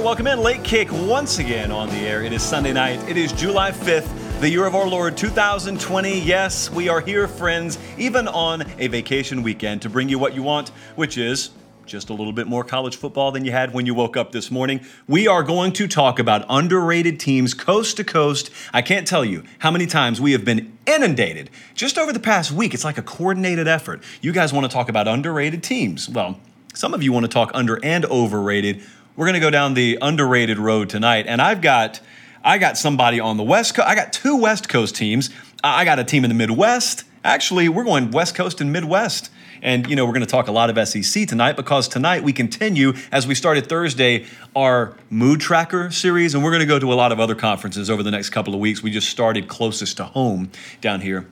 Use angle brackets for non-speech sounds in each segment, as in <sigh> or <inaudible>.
Right, welcome in. Late kick once again on the air. It is Sunday night. It is July 5th, the year of our Lord 2020. Yes, we are here, friends, even on a vacation weekend to bring you what you want, which is just a little bit more college football than you had when you woke up this morning. We are going to talk about underrated teams coast to coast. I can't tell you how many times we have been inundated just over the past week. It's like a coordinated effort. You guys want to talk about underrated teams. Well, some of you want to talk under and overrated. We're going to go down the underrated road tonight, and I've got I got somebody on the West Coast. I got two West Coast teams. I got a team in the Midwest. Actually, we're going West Coast and Midwest. And, you know, we're going to talk a lot of SEC tonight because tonight we continue, as we started Thursday, our mood tracker series. And we're going to go to a lot of other conferences over the next couple of weeks. We just started closest to home down here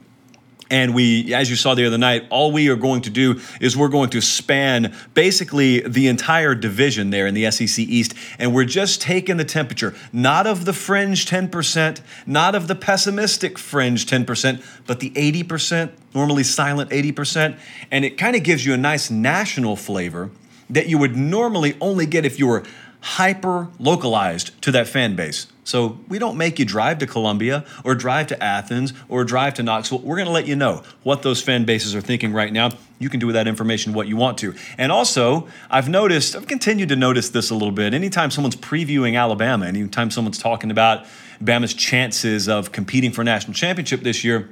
and we, as you saw the other night, all we are going to do is we're going to span basically the entire division there in the SEC East. And we're just taking the temperature, not of the fringe 10%, not of the pessimistic fringe 10%, but the 80%, normally silent 80%. And it kind of gives you a nice national flavor that you would normally only get if you were hyper localized to that fan base. So we don't make you drive to Columbia or drive to Athens or drive to Knoxville. We're going to let you know what those fan bases are thinking right now. You can do with that information what you want to. And also, I've noticed, I've continued to notice this a little bit. Anytime someone's previewing Alabama, anytime someone's talking about Bama's chances of competing for a national championship this year,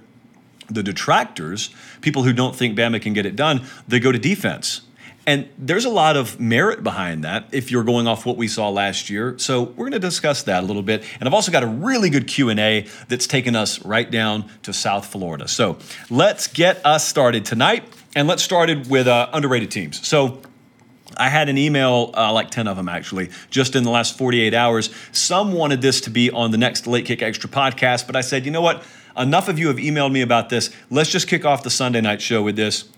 the detractors, people who don't think Bama can get it done, they go to defense. And there's a lot of merit behind that if you're going off what we saw last year. So we're going to discuss that a little bit. And I've also got a really good Q&A that's taken us right down to South Florida. So let's get us started tonight. And let's start it with uh, underrated teams. So I had an email, uh, like 10 of them actually, just in the last 48 hours. Some wanted this to be on the next Late Kick Extra podcast, but I said, you know what? Enough of you have emailed me about this. Let's just kick off the Sunday night show with this.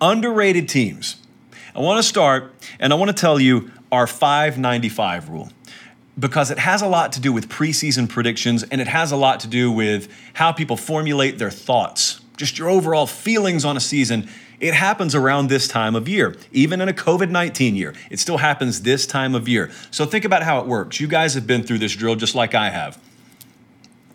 Underrated teams. I want to start and I want to tell you our 595 rule because it has a lot to do with preseason predictions and it has a lot to do with how people formulate their thoughts, just your overall feelings on a season. It happens around this time of year, even in a COVID 19 year. It still happens this time of year. So think about how it works. You guys have been through this drill just like I have.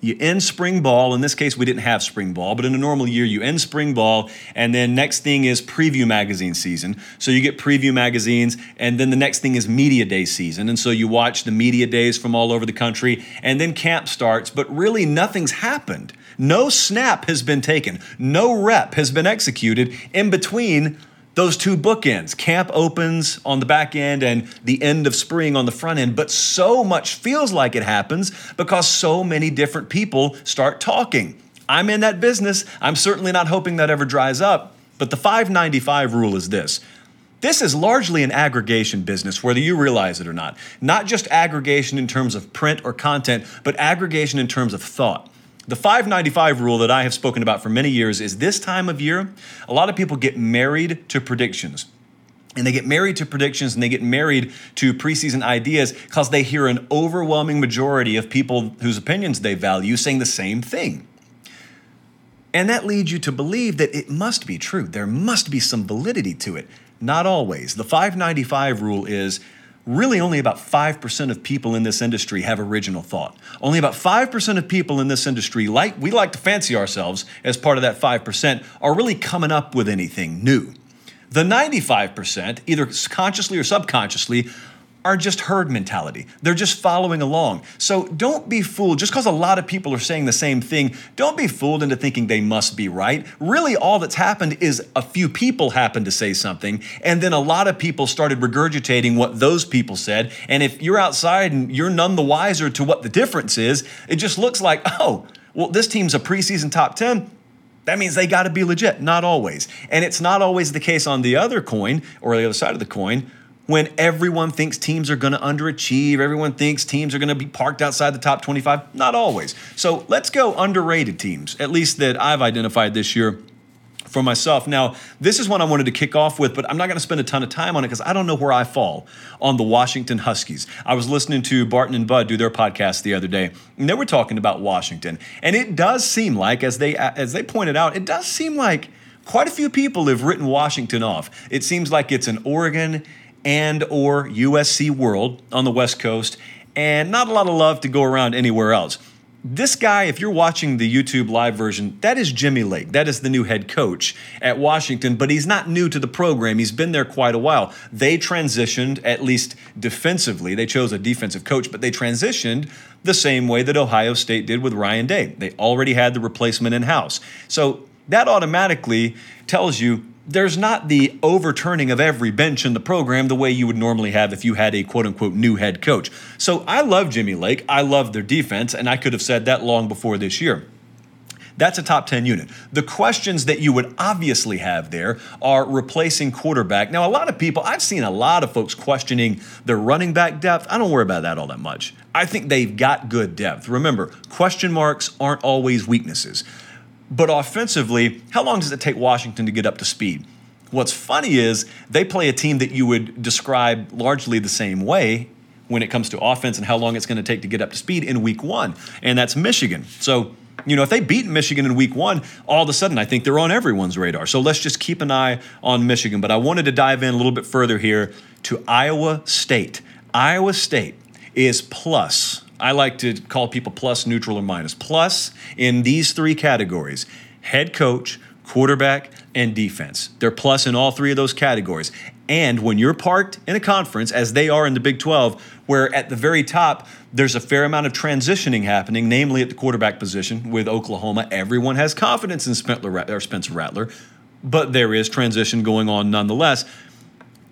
You end spring ball. In this case, we didn't have spring ball, but in a normal year, you end spring ball, and then next thing is preview magazine season. So you get preview magazines, and then the next thing is media day season. And so you watch the media days from all over the country, and then camp starts, but really nothing's happened. No snap has been taken, no rep has been executed in between those two bookends. Camp opens on the back end and the end of spring on the front end, but so much feels like it happens because so many different people start talking. I'm in that business. I'm certainly not hoping that ever dries up, but the 595 rule is this. This is largely an aggregation business, whether you realize it or not. Not just aggregation in terms of print or content, but aggregation in terms of thought. The 595 rule that I have spoken about for many years is this time of year, a lot of people get married to predictions. And they get married to predictions and they get married to preseason ideas because they hear an overwhelming majority of people whose opinions they value saying the same thing. And that leads you to believe that it must be true. There must be some validity to it. Not always. The 595 rule is really only about 5% of people in this industry have original thought. Only about 5% of people in this industry, like we like to fancy ourselves as part of that 5%, are really coming up with anything new. The 95%, either consciously or subconsciously, are just herd mentality. They're just following along. So don't be fooled. Just because a lot of people are saying the same thing, don't be fooled into thinking they must be right. Really, all that's happened is a few people happened to say something, and then a lot of people started regurgitating what those people said. And if you're outside and you're none the wiser to what the difference is, it just looks like, <laughs> oh, well, this team's a preseason top 10. That means they got to be legit. Not always. And it's not always the case on the other coin or the other side of the coin when everyone thinks teams are going to underachieve, everyone thinks teams are going to be parked outside the top 25. Not always. So let's go underrated teams, at least that I've identified this year for myself. Now, this is one I wanted to kick off with, but I'm not going to spend a ton of time on it because I don't know where I fall on the Washington Huskies. I was listening to Barton and Bud do their podcast the other day, and they were talking about Washington, and it does seem like, as they as they pointed out, it does seem like quite a few people have written Washington off. It seems like it's an Oregon and or USC world on the West Coast, and not a lot of love to go around anywhere else this guy, if you're watching the YouTube live version, that is Jimmy Lake. That is the new head coach at Washington, but he's not new to the program. He's been there quite a while. They transitioned, at least defensively. They chose a defensive coach, but they transitioned the same way that Ohio State did with Ryan Day. They already had the replacement in house. So that automatically tells you there's not the overturning of every bench in the program the way you would normally have if you had a quote unquote new head coach. So I love Jimmy Lake. I love their defense, and I could have said that long before this year. That's a top 10 unit. The questions that you would obviously have there are replacing quarterback. Now, a lot of people, I've seen a lot of folks questioning their running back depth. I don't worry about that all that much. I think they've got good depth. Remember, question marks aren't always weaknesses. But offensively, how long does it take Washington to get up to speed? What's funny is they play a team that you would describe largely the same way when it comes to offense and how long it's going to take to get up to speed in week one, and that's Michigan. So, you know, if they beat Michigan in week one, all of a sudden I think they're on everyone's radar. So let's just keep an eye on Michigan. But I wanted to dive in a little bit further here to Iowa State. Iowa State is plus I like to call people plus, neutral, or minus. Plus in these three categories head coach, quarterback, and defense. They're plus in all three of those categories. And when you're parked in a conference, as they are in the Big 12, where at the very top there's a fair amount of transitioning happening, namely at the quarterback position with Oklahoma, everyone has confidence in Spencer Rattler, but there is transition going on nonetheless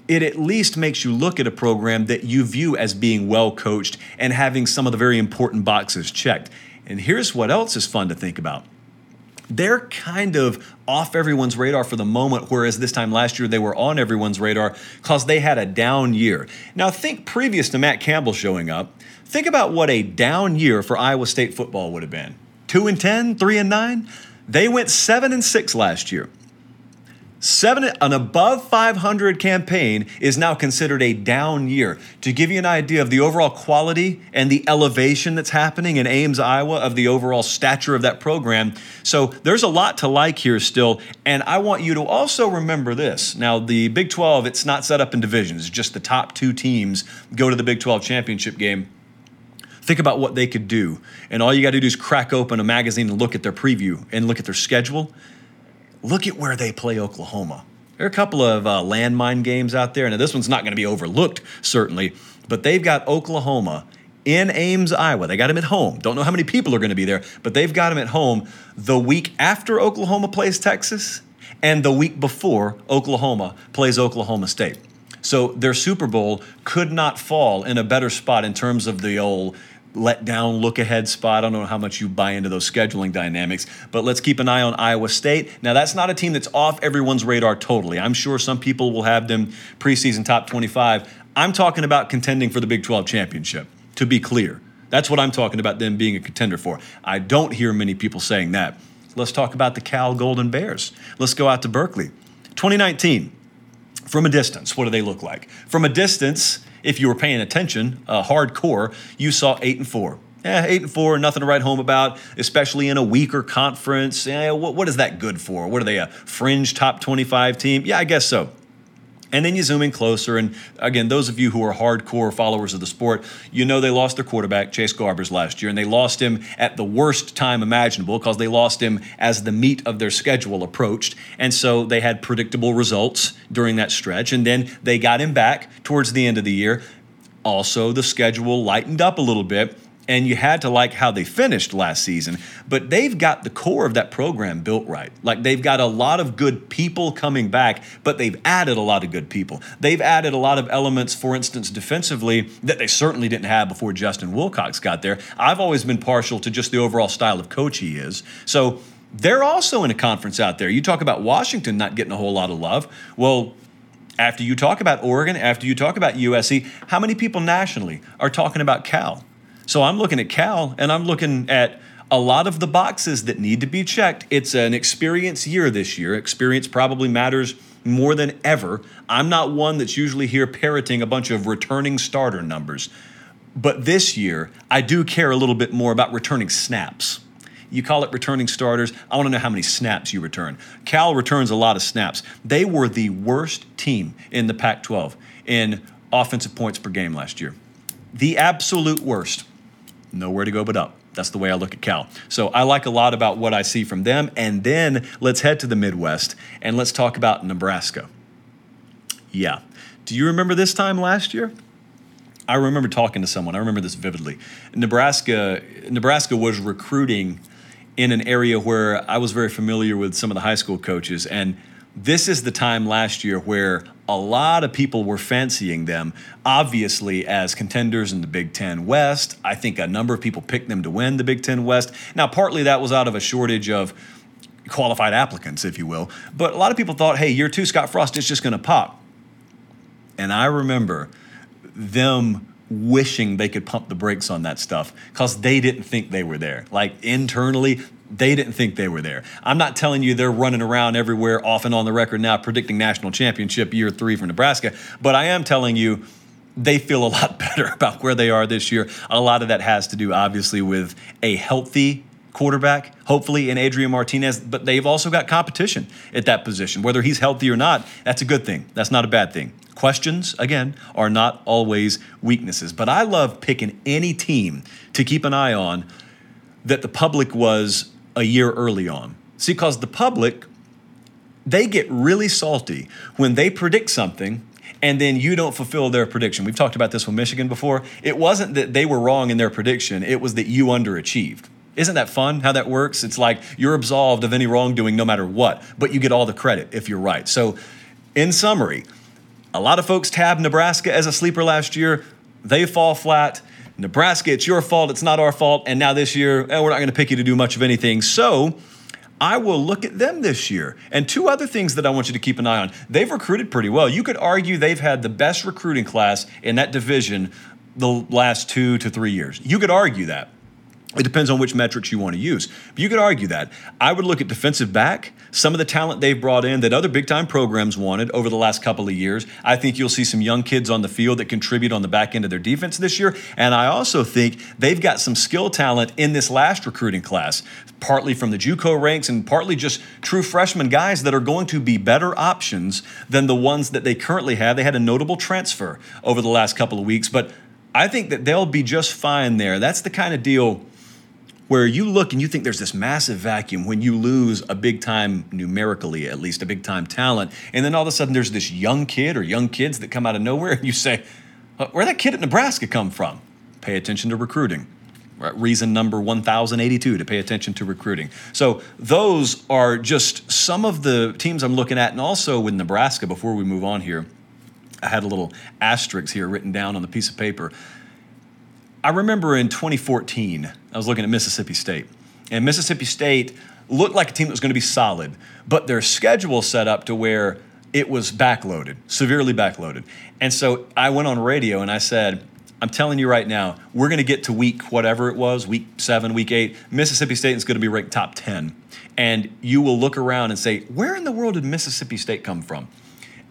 it at least makes you look at a program that you view as being well coached and having some of the very important boxes checked. And here's what else is fun to think about. They're kind of off everyone's radar for the moment, whereas this time last year they were on everyone's radar because they had a down year. Now, think previous to Matt Campbell showing up, think about what a down year for Iowa State football would have been 2 and 10, 3 and 9. They went 7 and 6 last year. Seven, an above 500 campaign is now considered a down year. To give you an idea of the overall quality and the elevation that's happening in Ames, Iowa, of the overall stature of that program. So there's a lot to like here still. And I want you to also remember this. Now, the Big 12, it's not set up in divisions, just the top two teams go to the Big 12 championship game. Think about what they could do. And all you got to do is crack open a magazine and look at their preview and look at their schedule look at where they play Oklahoma. There are a couple of uh, landmine games out there. Now, this one's not going to be overlooked, certainly, but they've got Oklahoma in Ames, Iowa. They got him at home. Don't know how many people are going to be there, but they've got him at home the week after Oklahoma plays Texas and the week before Oklahoma plays Oklahoma State. So their Super Bowl could not fall in a better spot in terms of the old let down, look ahead spot. I don't know how much you buy into those scheduling dynamics, but let's keep an eye on Iowa State. Now, that's not a team that's off everyone's radar totally. I'm sure some people will have them preseason top 25. I'm talking about contending for the Big 12 championship, to be clear. That's what I'm talking about them being a contender for. I don't hear many people saying that. Let's talk about the Cal Golden Bears. Let's go out to Berkeley. 2019, from a distance, what do they look like? From a distance, if you were paying attention, uh, hardcore, you saw eight and four. Yeah, eight and four, nothing to write home about, especially in a weaker conference. Yeah, what, what is that good for? What are they, a fringe top 25 team? Yeah, I guess so. And then you zoom in closer, and again, those of you who are hardcore followers of the sport, you know they lost their quarterback, Chase Garbers, last year, and they lost him at the worst time imaginable because they lost him as the meat of their schedule approached. And so they had predictable results during that stretch, and then they got him back towards the end of the year. Also, the schedule lightened up a little bit, and you had to like how they finished last season. But they've got the core of that program built right. Like they've got a lot of good people coming back, but they've added a lot of good people. They've added a lot of elements, for instance, defensively, that they certainly didn't have before Justin Wilcox got there. I've always been partial to just the overall style of coach he is. So they're also in a conference out there. You talk about Washington not getting a whole lot of love. Well, After you talk about Oregon, after you talk about USC, how many people nationally are talking about Cal? So I'm looking at Cal and I'm looking at a lot of the boxes that need to be checked. It's an experience year this year. Experience probably matters more than ever. I'm not one that's usually here parroting a bunch of returning starter numbers. But this year, I do care a little bit more about returning snaps. You call it returning starters. I want to know how many snaps you return. Cal returns a lot of snaps. They were the worst team in the Pac 12 in offensive points per game last year. The absolute worst. Nowhere to go but up. That's the way I look at Cal. So I like a lot about what I see from them. And then let's head to the Midwest and let's talk about Nebraska. Yeah. Do you remember this time last year? I remember talking to someone. I remember this vividly. Nebraska, Nebraska was recruiting in an area where I was very familiar with some of the high school coaches, and this is the time last year where a lot of people were fancying them, obviously, as contenders in the Big Ten West. I think a number of people picked them to win the Big Ten West. Now, partly that was out of a shortage of qualified applicants, if you will, but a lot of people thought, hey, year two, Scott Frost is just going to pop. And I remember them wishing they could pump the brakes on that stuff because they didn't think they were there. Like internally, they didn't think they were there. I'm not telling you they're running around everywhere, off and on the record now, predicting national championship year three for Nebraska, but I am telling you they feel a lot <laughs> better about where they are this year. A lot of that has to do, obviously, with a healthy quarterback, hopefully in Adrian Martinez, but they've also got competition at that position. Whether he's healthy or not, that's a good thing. That's not a bad thing. Questions, again, are not always weaknesses. But I love picking any team to keep an eye on that the public was a year early on. See, because the public, they get really salty when they predict something and then you don't fulfill their prediction. We've talked about this with Michigan before. It wasn't that they were wrong in their prediction, it was that you underachieved. Isn't that fun how that works? It's like you're absolved of any wrongdoing no matter what, but you get all the credit if you're right. So, in summary, a lot of folks tabbed Nebraska as a sleeper last year. They fall flat. Nebraska, it's your fault. It's not our fault. And now this year, eh, we're not going to pick you to do much of anything. So I will look at them this year. And two other things that I want you to keep an eye on. They've recruited pretty well. You could argue they've had the best recruiting class in that division the last two to three years. You could argue that. It depends on which metrics you want to use. But you could argue that. I would look at defensive back, some of the talent they've brought in that other big time programs wanted over the last couple of years. I think you'll see some young kids on the field that contribute on the back end of their defense this year. And I also think they've got some skill talent in this last recruiting class, partly from the Juco ranks and partly just true freshman guys that are going to be better options than the ones that they currently have. They had a notable transfer over the last couple of weeks, but I think that they'll be just fine there. That's the kind of deal where you look and you think there's this massive vacuum when you lose a big time, numerically at least, a big time talent. And then all of a sudden there's this young kid or young kids that come out of nowhere and you say, uh, Where'd that kid at Nebraska come from? Pay attention to recruiting. Reason number 1082 to pay attention to recruiting. So, those are just some of the teams I'm looking at. And also with Nebraska, before we move on here, I had a little asterisk here written down on the piece of paper. I remember in 2014, I was looking at Mississippi State, and Mississippi State looked like a team that was going to be solid, but their schedule set up to where it was backloaded, severely backloaded. And so I went on radio and I said, I'm telling you right now, we're going to get to week whatever it was, week seven, week eight. Mississippi State is going to be ranked top 10. And you will look around and say, where in the world did Mississippi State come from?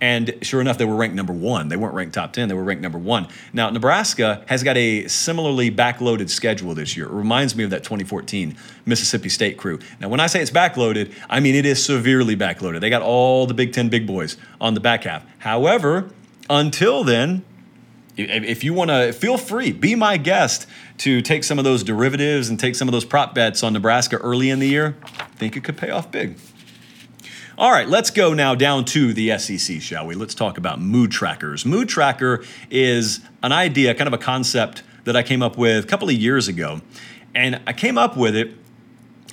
And sure enough, they were ranked number one. They weren't ranked top 10, they were ranked number one. Now, Nebraska has got a similarly backloaded schedule this year. It reminds me of that 2014 Mississippi State crew. Now, when I say it's backloaded, I mean it is severely backloaded. They got all the Big Ten big boys on the back half. However, until then, if you want to feel free be my guest to take some of those derivatives and take some of those prop bets on nebraska early in the year I think it could pay off big all right, let's go now down to the SEC, shall we? Let's talk about mood trackers. Mood tracker is an idea, kind of a concept that I came up with a couple of years ago. And I came up with it,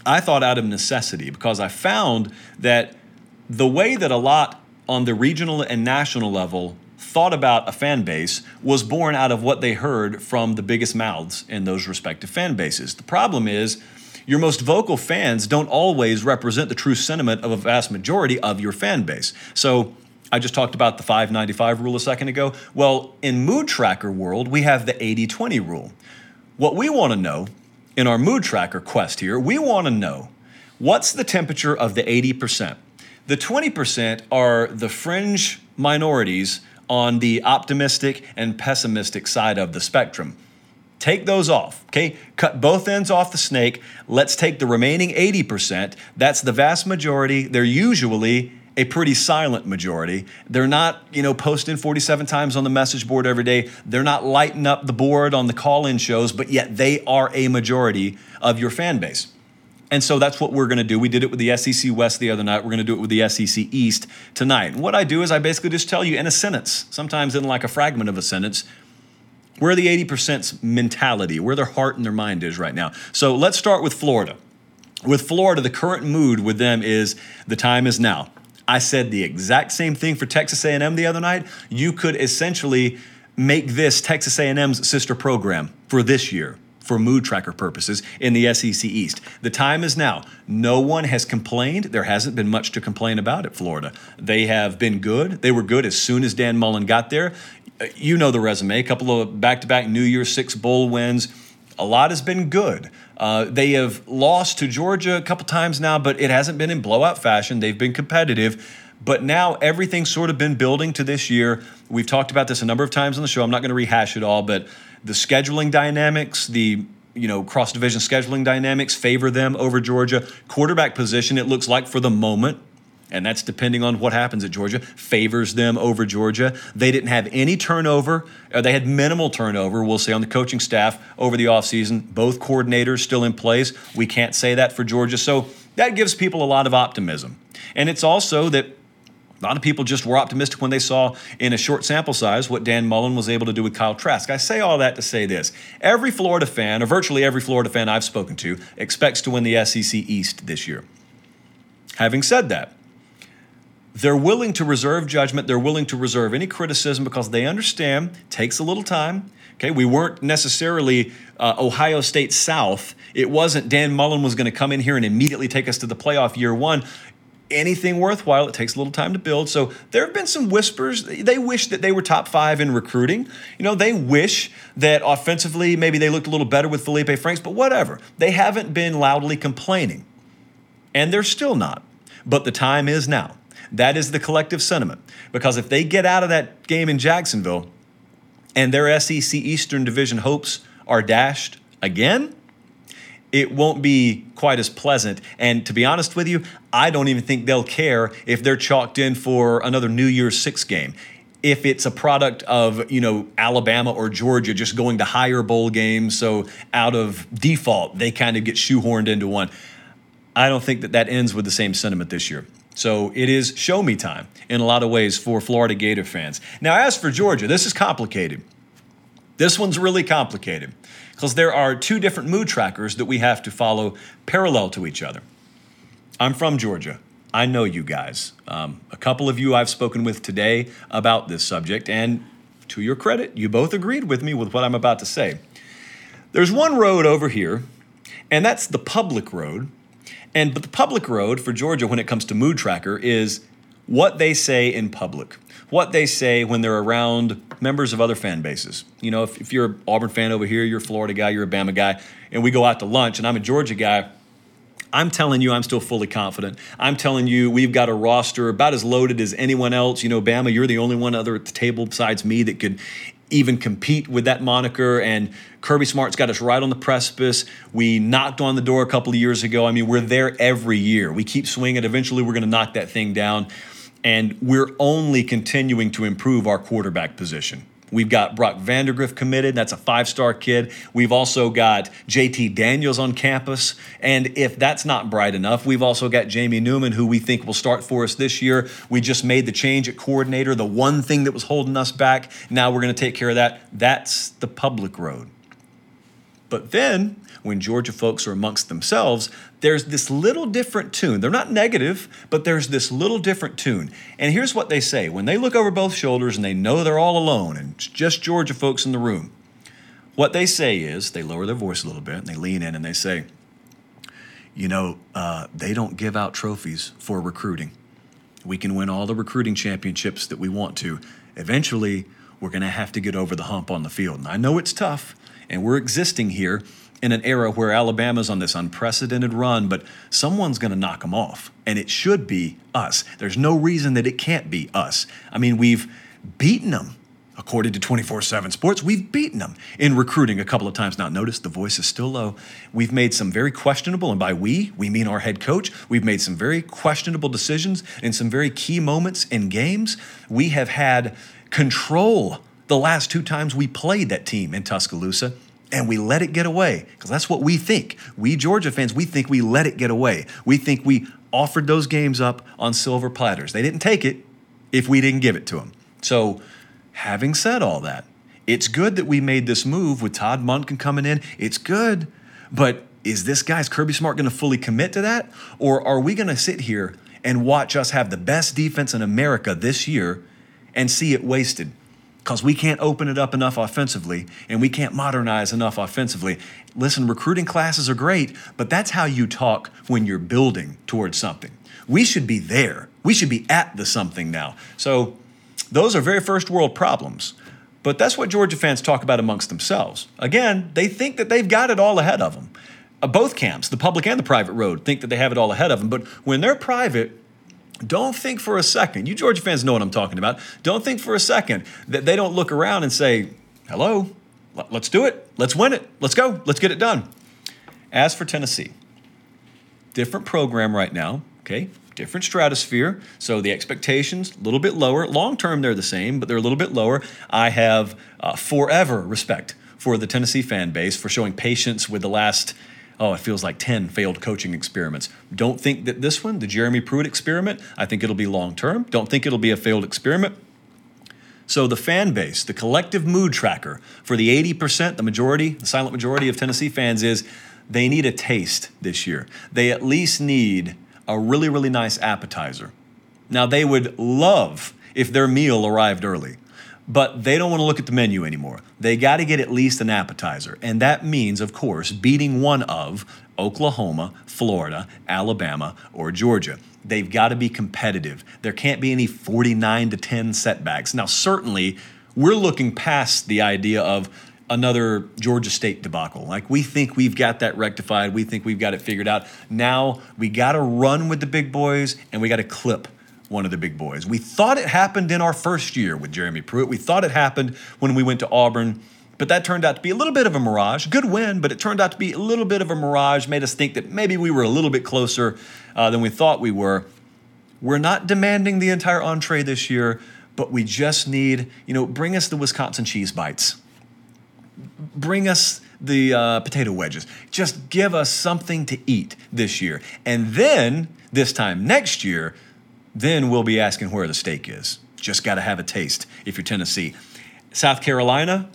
I thought, out of necessity because I found that the way that a lot on the regional and national level thought about a fan base was born out of what they heard from the biggest mouths in those respective fan bases. The problem is, your most vocal fans don't always represent the true sentiment of a vast majority of your fan base. So I just talked about the 595 rule a second ago. Well, in mood tracker world, we have the 80 20 rule. What we want to know in our mood tracker quest here, we want to know what's the temperature of the 80%. The 20% are the fringe minorities on the optimistic and pessimistic side of the spectrum. Take those off, okay? Cut both ends off the snake. Let's take the remaining 80%. That's the vast majority. They're usually a pretty silent majority. They're not, you know, posting 47 times on the message board every day. They're not lighting up the board on the call in shows, but yet they are a majority of your fan base. And so that's what we're going to do. We did it with the SEC West the other night. We're going to do it with the SEC East tonight. And what I do is I basically just tell you in a sentence, sometimes in like a fragment of a sentence, where the 80% mentality, where their heart and their mind is right now. So let's start with Florida. With Florida, the current mood with them is the time is now. I said the exact same thing for Texas A&M the other night. You could essentially make this Texas A&M's sister program for this year for mood tracker purposes in the SEC East. The time is now. No one has complained. There hasn't been much to complain about at Florida. They have been good. They were good as soon as Dan Mullen got there. You know the resume. A couple of back-to-back New Year's Six bowl wins. A lot has been good. Uh, they have lost to Georgia a couple times now, but it hasn't been in blowout fashion. They've been competitive. But now everything's sort of been building to this year. We've talked about this a number of times on the show. I'm not going to rehash it all, but the scheduling dynamics, the you know cross division scheduling dynamics favor them over Georgia. Quarterback position, it looks like for the moment, and that's depending on what happens at Georgia, favors them over Georgia. They didn't have any turnover. They had minimal turnover, we'll say, on the coaching staff over the offseason. Both coordinators still in place. We can't say that for Georgia. So that gives people a lot of optimism. And it's also that a lot of people just were optimistic when they saw in a short sample size what Dan Mullen was able to do with Kyle Trask. I say all that to say this. Every Florida fan, or virtually every Florida fan I've spoken to, expects to win the SEC East this year. Having said that, they're willing to reserve judgment. They're willing to reserve any criticism because they understand takes a little time. Okay, we weren't necessarily uh, Ohio State South. It wasn't Dan Mullen was going to come in here and immediately take us to the playoff year one. Anything worthwhile, it takes a little time to build. So there have been some whispers. They wish that they were top five in recruiting. You know, they wish that offensively maybe they looked a little better with Felipe Franks, but whatever. They haven't been loudly complaining, and they're still not. But the time is now. That is the collective sentiment. Because if they get out of that game in Jacksonville and their SEC Eastern Division hopes are dashed again, it won't be quite as pleasant. And to be honest with you, I don't even think they'll care if they're chalked in for another New Year's Six game. If it's a product of, you know, Alabama or Georgia just going to higher bowl games, so out of default, they kind of get shoehorned into one. I don't think that that ends with the same sentiment this year. So it is show me time in a lot of ways for Florida Gator fans. Now, as for Georgia, this is complicated. This one's really complicated because there are two different mood trackers that we have to follow parallel to each other. I'm from Georgia. I know you guys. Um, a couple of you I've spoken with today about this subject, and to your credit, you both agreed with me with what I'm about to say. There's one road over here, and that's the public road and but the public road for Georgia when it comes to mood tracker is what they say in public, what they say when they're around members of other fan bases. You know, if, if you're an Auburn fan over here, you're a Florida guy, you're a Bama guy, and we go out to lunch and I'm a Georgia guy, I'm telling you, I'm still fully confident. I'm telling you, we've got a roster about as loaded as anyone else. You know, Bama, you're the only one other at the table besides me that could even compete with that moniker. And Kirby Smart's got us right on the precipice. We knocked on the door a couple of years ago. I mean, we're there every year. We keep swinging. Eventually, we're going to knock that thing down. And we're only continuing to improve our quarterback position. We've got Brock Vandagriff committed. That's a five star kid. We've also got JT Daniels on campus. And if that's not bright enough, we've also got Jamie Newman, who we think will start for us this year. We just made the change at coordinator, the one thing that was holding us back. Now we're going to take care of that. That's the public road. But then, when Georgia folks are amongst themselves, there's this little different tune. They're not negative, but there's this little different tune. And here's what they say when they look over both shoulders and they know they're all alone and it's just Georgia folks in the room. What they say is they lower their voice a little bit and they lean in and they say, you know, uh, they don't give out trophies for recruiting. we can win all the recruiting championships that we want to. Eventually, we're going to have to get over the hump on the field. And I know it's tough, and we're existing here in an era where Alabama's on this unprecedented run, but someone's going to knock them off, and it should be us. There's no reason that it can't be us. I mean, we've beaten them. According to 24 7 Sports, we've beaten them in recruiting a couple of times. Now, notice the voice is still low. We've made some very questionable, and by we, we mean our head coach. We've made some very questionable decisions in some very key moments in games. We have had control the last two times we played that team in Tuscaloosa and we let it get away because that's what we think. We Georgia fans, we think we let it get away. We think we offered those games up on silver platters. They didn't take it if we didn't give it to them. So, having said all that, it's good that we made this move with Todd Monken coming in. It's good, but is this guy's Kirby Smart going to fully commit to that? Or are we going to sit here and watch us have the best defense in America this year and see it wasted? Because we can't open it up enough offensively and we can't modernize enough offensively. Listen, recruiting classes are great, but that's how you talk when you're building towards something. We should be there. We should be at the something now. So, those are very first world problems. But that's what Georgia fans talk about amongst themselves. Again, they think that they've got it all ahead of them. Uh, both camps, the public and the private road, think that they have it all ahead of them. But when they're private, don't think for a second, you Georgia fans know what I'm talking about. Don't think for a second that they don't look around and say, hello, let's do it. Let's win it. Let's go. Let's get it done. As for Tennessee, different program right now, okay? different stratosphere. So the expectations a little bit lower. Long term, they're the same, but they're a little bit lower. I have uh, forever respect for the Tennessee fan base for showing patience with the last. Oh, it feels like 10 failed coaching experiments. Don't think that this one, the Jeremy Pruitt experiment, I think it'll be long term. Don't think it'll be a failed experiment. So, the fan base, the collective mood tracker for the 80%, the majority, the silent majority of Tennessee fans is they need a taste this year. They at least need a really, really nice appetizer. Now, they would love if their meal arrived early, but they don't want to look at the menu anymore. They got to get at least an appetizer. And that means, of course, beating one of Oklahoma, Florida, Alabama, or Georgia. They've got to be competitive. There can't be any 49 to 10 setbacks. Now, certainly, we're looking past the idea of another Georgia State debacle. Like we think we've got that rectified, we think we've got it figured out. Now we got to run with the big boys and we got to clip one of the big boys. We thought it happened in our first year with Jeremy Pruitt. We thought it happened when we went to Auburn. But that turned out to be a little bit of a mirage. Good win, but it turned out to be a little bit of a mirage. Made us think that maybe we were a little bit closer uh, than we thought we were. We're not demanding the entire entree this year, but we just need, you know, bring us the Wisconsin cheese bites bring us the uh, potato wedges. Just give us something to eat this year. And then, this time next year, then we'll be asking where the steak is. Just got to have a taste if you're Tennessee. South Carolina,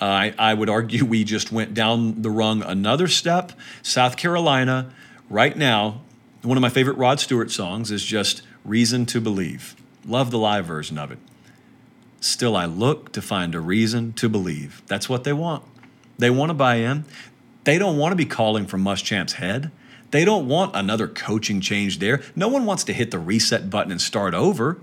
uh, I, I would argue we just went down the rung another step. South Carolina, right now, one of my favorite Rod Stewart songs is just Reason to Believe. Love the live version of it. Still, I look to find a reason to believe. That's what they want. They want to buy in. They don't want to be calling from Muschamp's head. They don't want another coaching change there. No one wants to hit the reset button and start over.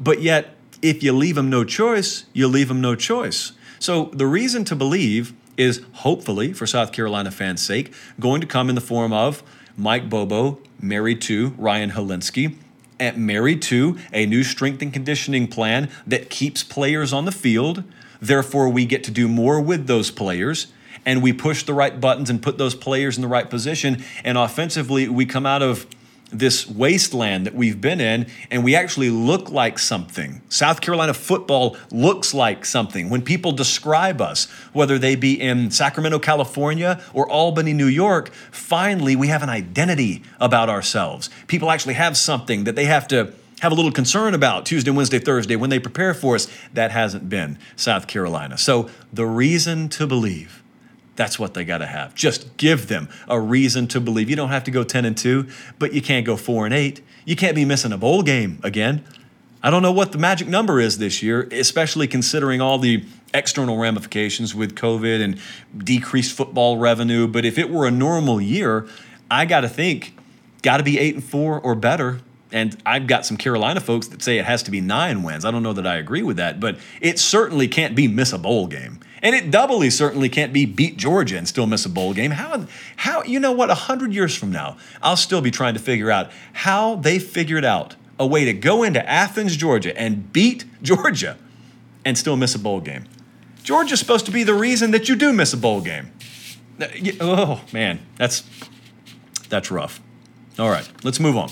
But yet, if you leave them no choice, you leave them no choice. So the reason to believe is hopefully, for South Carolina fans' sake, going to come in the form of Mike Bobo, married to Ryan Hilinski, married to a new strength and conditioning plan that keeps players on the field. Therefore, we get to do more with those players and we push the right buttons and put those players in the right position. And offensively, we come out of this wasteland that we've been in, and we actually look like something. South Carolina football looks like something. When people describe us, whether they be in Sacramento, California, or Albany, New York, finally we have an identity about ourselves. People actually have something that they have to have a little concern about Tuesday, Wednesday, Thursday when they prepare for us. That hasn't been South Carolina. So the reason to believe that's what they got to have. Just give them a reason to believe. You don't have to go 10 and 2, but you can't go 4 and 8. You can't be missing a bowl game again. I don't know what the magic number is this year, especially considering all the external ramifications with COVID and decreased football revenue, but if it were a normal year, I got to think got to be 8 and 4 or better And I've got some Carolina folks that say it has to be nine wins. I don't know that I agree with that, but it certainly can't be miss a bowl game. And it doubly certainly can't be beat Georgia and still miss a bowl game. How, how you know what, 100 years from now, I'll still be trying to figure out how they figured out a way to go into Athens, Georgia and beat Georgia and still miss a bowl game. Georgia's supposed to be the reason that you do miss a bowl game. Uh, oh, man, that's that's rough. All right, let's move on.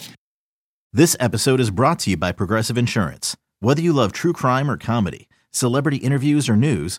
This episode is brought to you by Progressive Insurance. Whether you love true crime or comedy, celebrity interviews or news,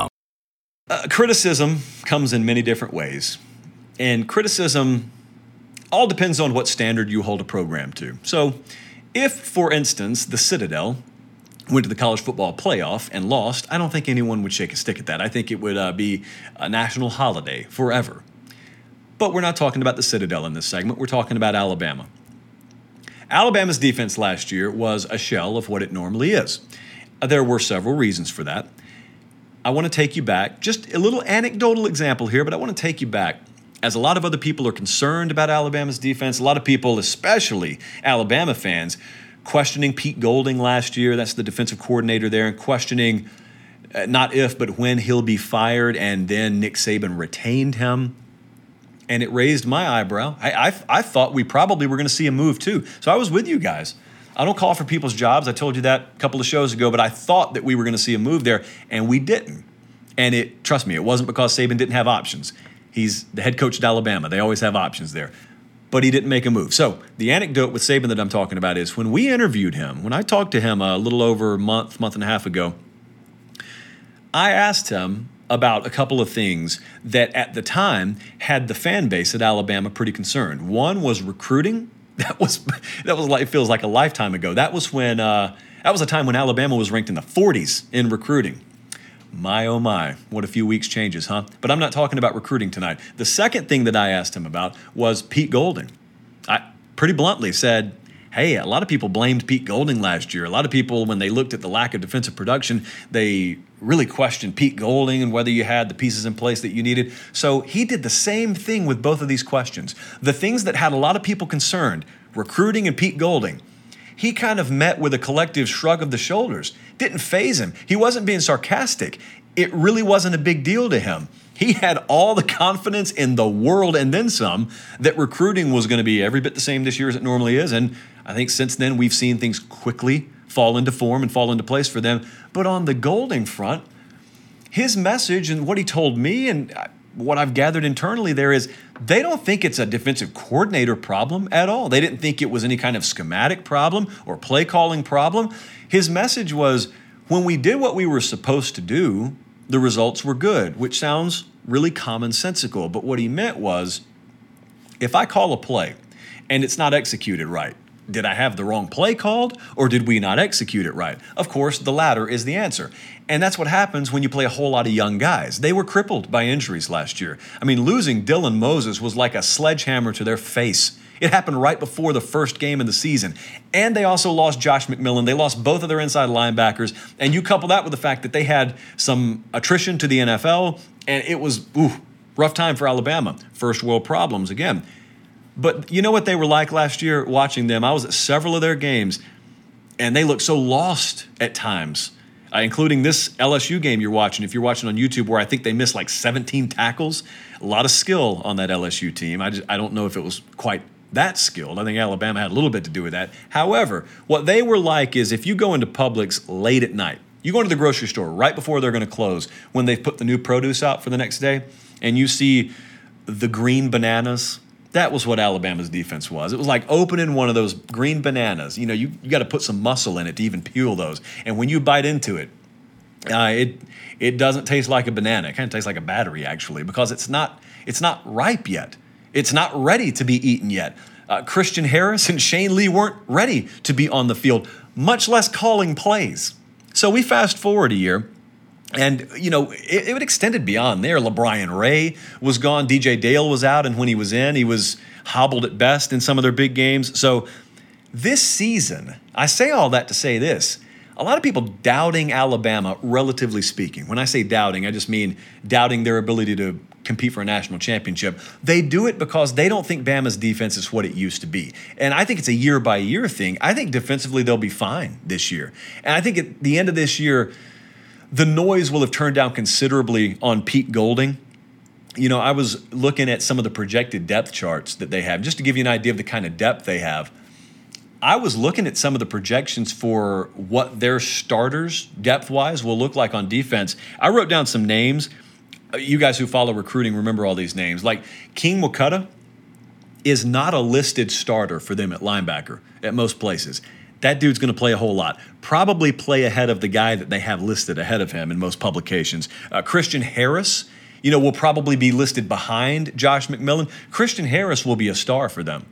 Uh, criticism comes in many different ways. And criticism all depends on what standard you hold a program to. So, if, for instance, the Citadel went to the college football playoff and lost, I don't think anyone would shake a stick at that. I think it would uh, be a national holiday forever. But we're not talking about the Citadel in this segment, we're talking about Alabama. Alabama's defense last year was a shell of what it normally is. There were several reasons for that. I want to take you back, just a little anecdotal example here, but I want to take you back. As a lot of other people are concerned about Alabama's defense, a lot of people, especially Alabama fans, questioning Pete Golding last year. That's the defensive coordinator there, and questioning uh, not if, but when he'll be fired. And then Nick Saban retained him. And it raised my eyebrow. I, I, I thought we probably were going to see a move too. So I was with you guys. I don't call for people's jobs. I told you that a couple of shows ago, but I thought that we were going to see a move there, and we didn't. And it, trust me, it wasn't because Saban didn't have options. He's the head coach at Alabama. They always have options there. But he didn't make a move. So the anecdote with Saban that I'm talking about is when we interviewed him, when I talked to him a little over a month, month and a half ago, I asked him about a couple of things that at the time had the fan base at Alabama pretty concerned. One was recruiting that was that was like feels like a lifetime ago. That was when uh, that was a time when Alabama was ranked in the 40s in recruiting. My oh my, what a few weeks changes, huh? But I'm not talking about recruiting tonight. The second thing that I asked him about was Pete Golding. I pretty bluntly said, hey, a lot of people blamed Pete Golding last year. A lot of people, when they looked at the lack of defensive production, they really questioned Pete Golding and whether you had the pieces in place that you needed. So he did the same thing with both of these questions. The things that had a lot of people concerned, recruiting and Pete Golding, he kind of met with a collective shrug of the shoulders. Didn't faze him. He wasn't being sarcastic. It really wasn't a big deal to him. He had all the confidence in the world and then some that recruiting was going to be every bit the same this year as it normally is. And I think since then we've seen things quickly fall into form and fall into place for them. But on the Golding front, his message and what he told me and uh, what I've gathered internally there is they don't think it's a defensive coordinator problem at all. They didn't think it was any kind of schematic problem or play calling problem. His message was when we did what we were supposed to do, the results were good, which sounds really commonsensical. But what he meant was if I call a play and it's not executed right, did I have the wrong play called or did we not execute it right? Of course, the latter is the answer. And that's what happens when you play a whole lot of young guys. They were crippled by injuries last year. I mean, losing Dylan Moses was like a sledgehammer to their face. It happened right before the first game of the season. And they also lost Josh McMillon. They lost both of their inside linebackers. And you couple that with the fact that they had some attrition to the NFL, and it was, ooh, rough time for Alabama. First world problems again. But you know what they were like last year watching them? I was at several of their games, and they looked so lost at times, uh, including this LSU game you're watching. If you're watching on YouTube, where I think they missed like 17 tackles, a lot of skill on that LSU team. I, just, I don't know if it was quite that skilled. I think Alabama had a little bit to do with that. However, what they were like is if you go into Publix late at night, you go into the grocery store right before they're going to close when they've put the new produce out for the next day, and you see the green bananas. That was what Alabama's defense was. It was like opening one of those green bananas. You know, you, you got to put some muscle in it to even peel those. And when you bite into it, uh, it it doesn't taste like a banana. It kind of tastes like a battery actually because it's not it's not ripe yet. It's not ready to be eaten yet. Uh, Christian Harris and Shane Lee weren't ready to be on the field, much less calling plays. So we fast forward a year. And, you know, it, it extended beyond there. LaBryan Ray was gone. DJ Dale was out. And when he was in, he was hobbled at best in some of their big games. So this season, I say all that to say this a lot of people doubting Alabama, relatively speaking. When I say doubting, I just mean doubting their ability to compete for a national championship. They do it because they don't think Bama's defense is what it used to be. And I think it's a year by year thing. I think defensively they'll be fine this year. And I think at the end of this year, the noise will have turned down considerably on Pete Golding. You know, I was looking at some of the projected depth charts that they have, just to give you an idea of the kind of depth they have. I was looking at some of the projections for what their starters, depth wise, will look like on defense. I wrote down some names. You guys who follow recruiting remember all these names. Like King Mwikuta is not a listed starter for them at linebacker at most places. That dude's going to play a whole lot. Probably play ahead of the guy that they have listed ahead of him in most publications. Uh, Christian Harris, you know, will probably be listed behind Josh McMillon. Christian Harris will be a star for them.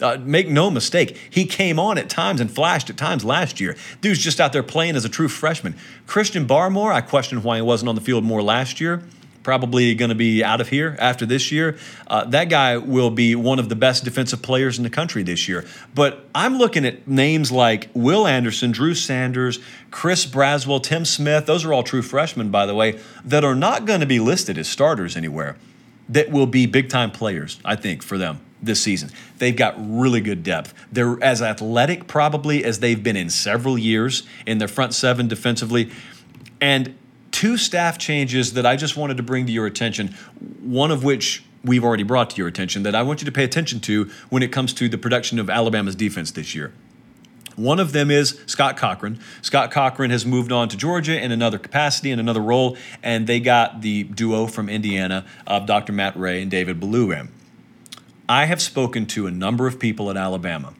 Uh, make no mistake, he came on at times and flashed at times last year. Dude's just out there playing as a true freshman. Christian Barmore, I question why he wasn't on the field more last year. Probably going to be out of here after this year. Uh, that guy will be one of the best defensive players in the country this year. But I'm looking at names like Will Anderson, Drew Sanders, Chris Braswell, Tim Smith. Those are all true freshmen, by the way, that are not going to be listed as starters anywhere. That will be big time players, I think, for them this season. They've got really good depth. They're as athletic probably as they've been in several years in their front seven defensively. And two staff changes that I just wanted to bring to your attention, one of which we've already brought to your attention that I want you to pay attention to when it comes to the production of Alabama's defense this year. One of them is Scott Cochran. Scott Cochran has moved on to Georgia in another capacity, in another role, and they got the duo from Indiana of Dr. Matt Rhea and David in. I have spoken to a number of people at Alabama.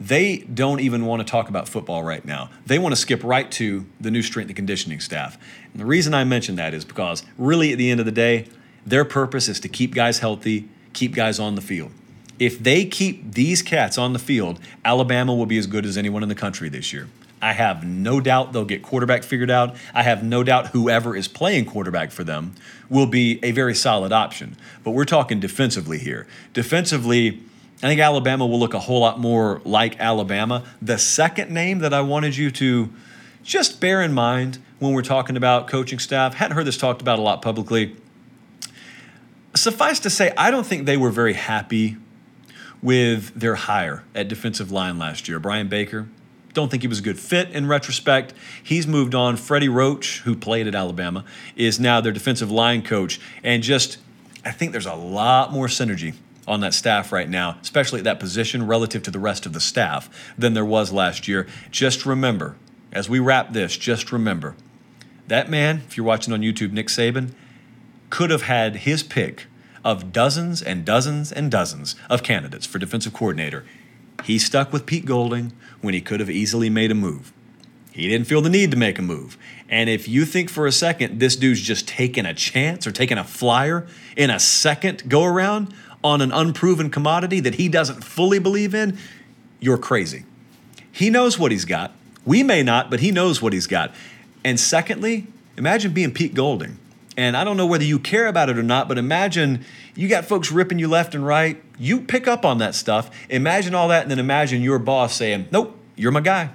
They don't even want to talk about football right now. They want to skip right to the new strength and conditioning staff. And the reason I mention that is because, really, at the end of the day, their purpose is to keep guys healthy, keep guys on the field. If they keep these cats on the field, Alabama will be as good as anyone in the country this year. I have no doubt they'll get quarterback figured out. I have no doubt whoever is playing quarterback for them will be a very solid option. But we're talking defensively here. Defensively, I think Alabama will look a whole lot more like Alabama. The second name that I wanted you to just bear in mind when we're talking about coaching staff, hadn't heard this talked about a lot publicly. Suffice to say, I don't think they were very happy with their hire at defensive line last year. Brian Baker, don't think he was a good fit in retrospect. He's moved on. Freddie Roach, who played at Alabama, is now their defensive line coach. And just, I think there's a lot more synergy on that staff right now, especially at that position relative to the rest of the staff than there was last year. Just remember, as we wrap this, just remember that man, if you're watching on YouTube, Nick Saban, could have had his pick of dozens and dozens and dozens of candidates for defensive coordinator. He stuck with Pete Golding when he could have easily made a move. He didn't feel the need to make a move. And if you think for a second this dude's just taking a chance or taking a flyer in a second go around on an unproven commodity that he doesn't fully believe in, you're crazy. He knows what he's got. We may not, but he knows what he's got. And secondly, imagine being Pete Golding. And I don't know whether you care about it or not, but imagine you got folks ripping you left and right. You pick up on that stuff. Imagine all that, and then imagine your boss saying, Nope, you're my guy.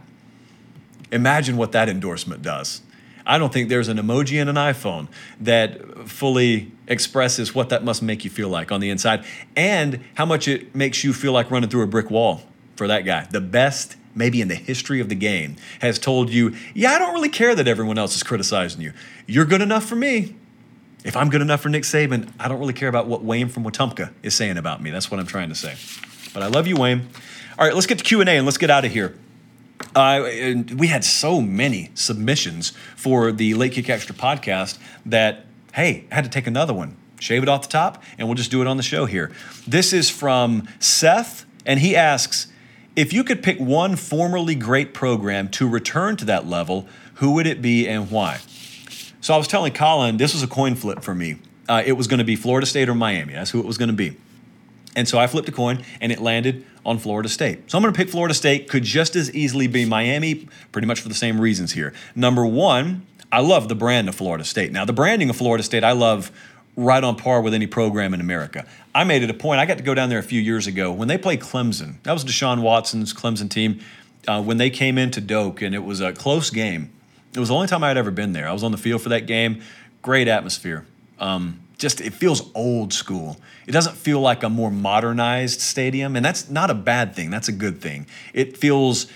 Imagine what that endorsement does. I don't think there's an emoji in an iPhone that fully expresses what that must make you feel like on the inside and how much it makes you feel like running through a brick wall for that guy. The best, maybe in the history of the game, has told you, Yeah, I don't really care that everyone else is criticizing you. You're good enough for me. If I'm good enough for Nick Saban, I don't really care about what Wayne from Wetumpka is saying about me. That's what I'm trying to say. But I love you, Wayne. All right, let's get to Q and A and let's get out of here. Uh, we had so many submissions for the Late Kick Extra podcast that hey, I had to take another one, shave it off the top, and we'll just do it on the show here. This is from Seth, and he asks if you could pick one formerly great program to return to that level, who would it be and why? So I was telling Colin this was a coin flip for me. Uh, it was going to be Florida State or Miami. That's who it was going to be. And so I flipped a coin and it landed on Florida State. So I'm going to pick Florida State. Could just as easily be Miami, pretty much for the same reasons here. Number one, I love the brand of Florida State. Now, the branding of Florida State, I love right on par with any program in America. I made it a point. I got to go down there a few years ago when they played Clemson. That was Deshaun Watson's Clemson team. Uh, when they came into Doak, and it was a close game. It was the only time I had ever been there. I was on the field for that game. Great atmosphere. Um, just it feels old school. It doesn't feel like a more modernized stadium, and that's not a bad thing. That's a good thing. It feels,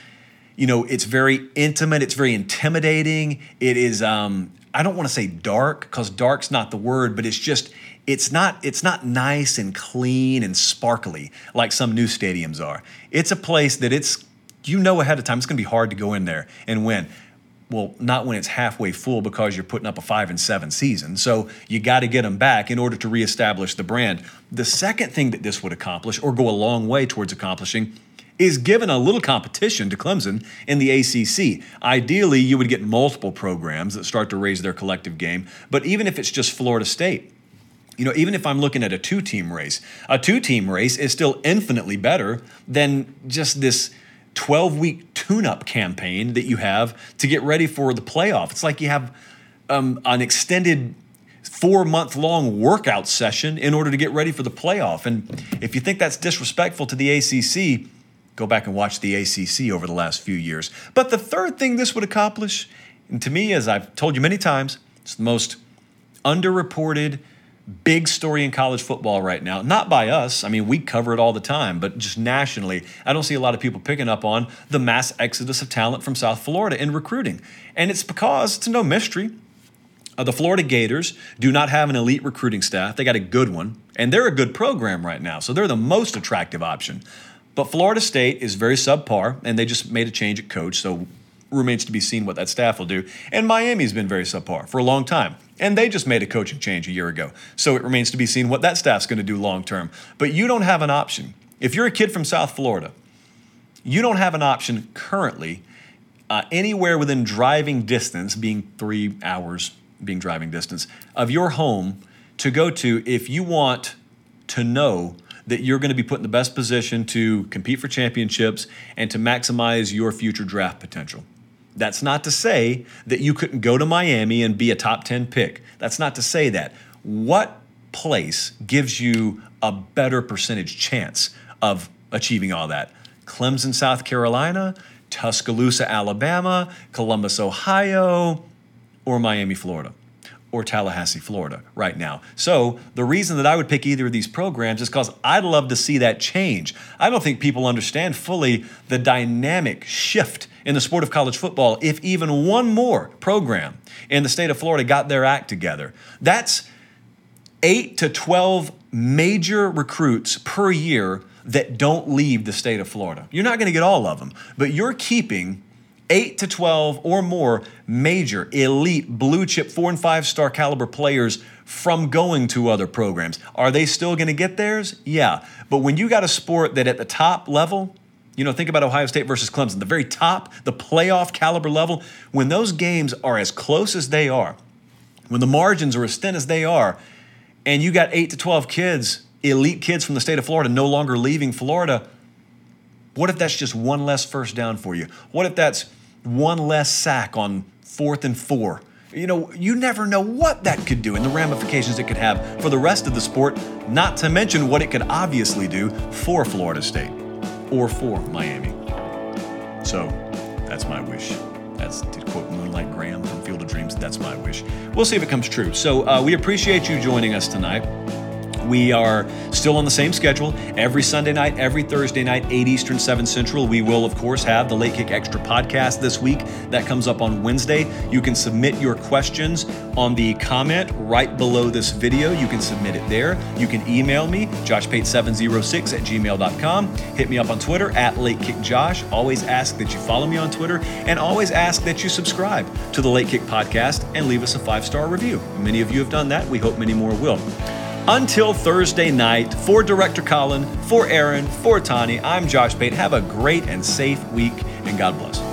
you know, it's very intimate. It's very intimidating. It is. Um, I don't want to say dark because dark's not the word, but it's just it's not it's not nice and clean and sparkly like some new stadiums are. It's a place that it's you know ahead of time it's going to be hard to go in there and win. Well, not when it's halfway full because you're putting up a five and seven season. So you got to get them back in order to reestablish the brand. The second thing that this would accomplish, or go a long way towards accomplishing, is given a little competition to Clemson in the ACC. Ideally, you would get multiple programs that start to raise their collective game. But even if it's just Florida State, you know, even if I'm looking at a two team race, a two team race is still infinitely better than just this 12 week tune up campaign that you have to get ready for the playoff. It's like you have um, an extended four month long workout session in order to get ready for the playoff. And if you think that's disrespectful to the ACC, Go back and watch the ACC over the last few years. But the third thing this would accomplish, and to me, as I've told you many times, it's the most underreported big story in college football right now. Not by us. I mean, we cover it all the time, but just nationally, I don't see a lot of people picking up on the mass exodus of talent from South Florida in recruiting. And it's because it's no mystery. Uh, the Florida Gators do not have an elite recruiting staff. They got a good one, and they're a good program right now. So they're the most attractive option. But Florida State is very subpar, and they just made a change at coach, so remains to be seen what that staff will do. And Miami's been very subpar for a long time, and they just made a coaching change a year ago, so it remains to be seen what that staff's going to do long term. But you don't have an option. If you're a kid from South Florida, you don't have an option currently uh, anywhere within driving distance, being three hours being driving distance, of your home to go to if you want to know that you're going to be put in the best position to compete for championships and to maximize your future draft potential. That's not to say that you couldn't go to Miami and be a top 10 pick. That's not to say that. What place gives you a better percentage chance of achieving all that? Clemson, South Carolina, Tuscaloosa, Alabama, Columbus, Ohio, or Miami, Florida? Or Tallahassee, Florida right now. So the reason that I would pick either of these programs is because I'd love to see that change. I don't think people understand fully the dynamic shift in the sport of college football if even one more program in the state of Florida got their act together. That's eight to 12 major recruits per year that don't leave the state of Florida. You're not going to get all of them, but you're keeping 8 to 12 or more major, elite, blue chip, four and five star caliber players from going to other programs. Are they still going to get theirs? Yeah. But when you got a sport that at the top level, you know, think about Ohio State versus Clemson, the very top, the playoff caliber level, when those games are as close as they are, when the margins are as thin as they are, and you got 8 to 12 kids, elite kids from the state of Florida, no longer leaving Florida what if that's just one less first down for you? What if that's one less sack on fourth and four? You know, you never know what that could do and the ramifications it could have for the rest of the sport, not to mention what it could obviously do for Florida State or for Miami. So that's my wish. That's to quote Moonlight Graham from Field of Dreams. That's my wish. We'll see if it comes true. So uh, we appreciate you joining us tonight We are still on the same schedule every Sunday night, every Thursday night, 8 Eastern, 7 Central. We will, of course, have the Late Kick Extra podcast this week. That comes up on Wednesday. You can submit your questions on the comment right below this video. You can submit it there. You can email me, joshpate706 at gmail.com. Hit me up on Twitter at Late Kick Josh. Always ask that you follow me on Twitter and always ask that you subscribe to the Late Kick podcast and leave us a five star review. Many of you have done that. We hope many more will. Until Thursday night, for Director Colin, for Aaron, for Tani, I'm Josh Pate. Have a great and safe week, and God bless.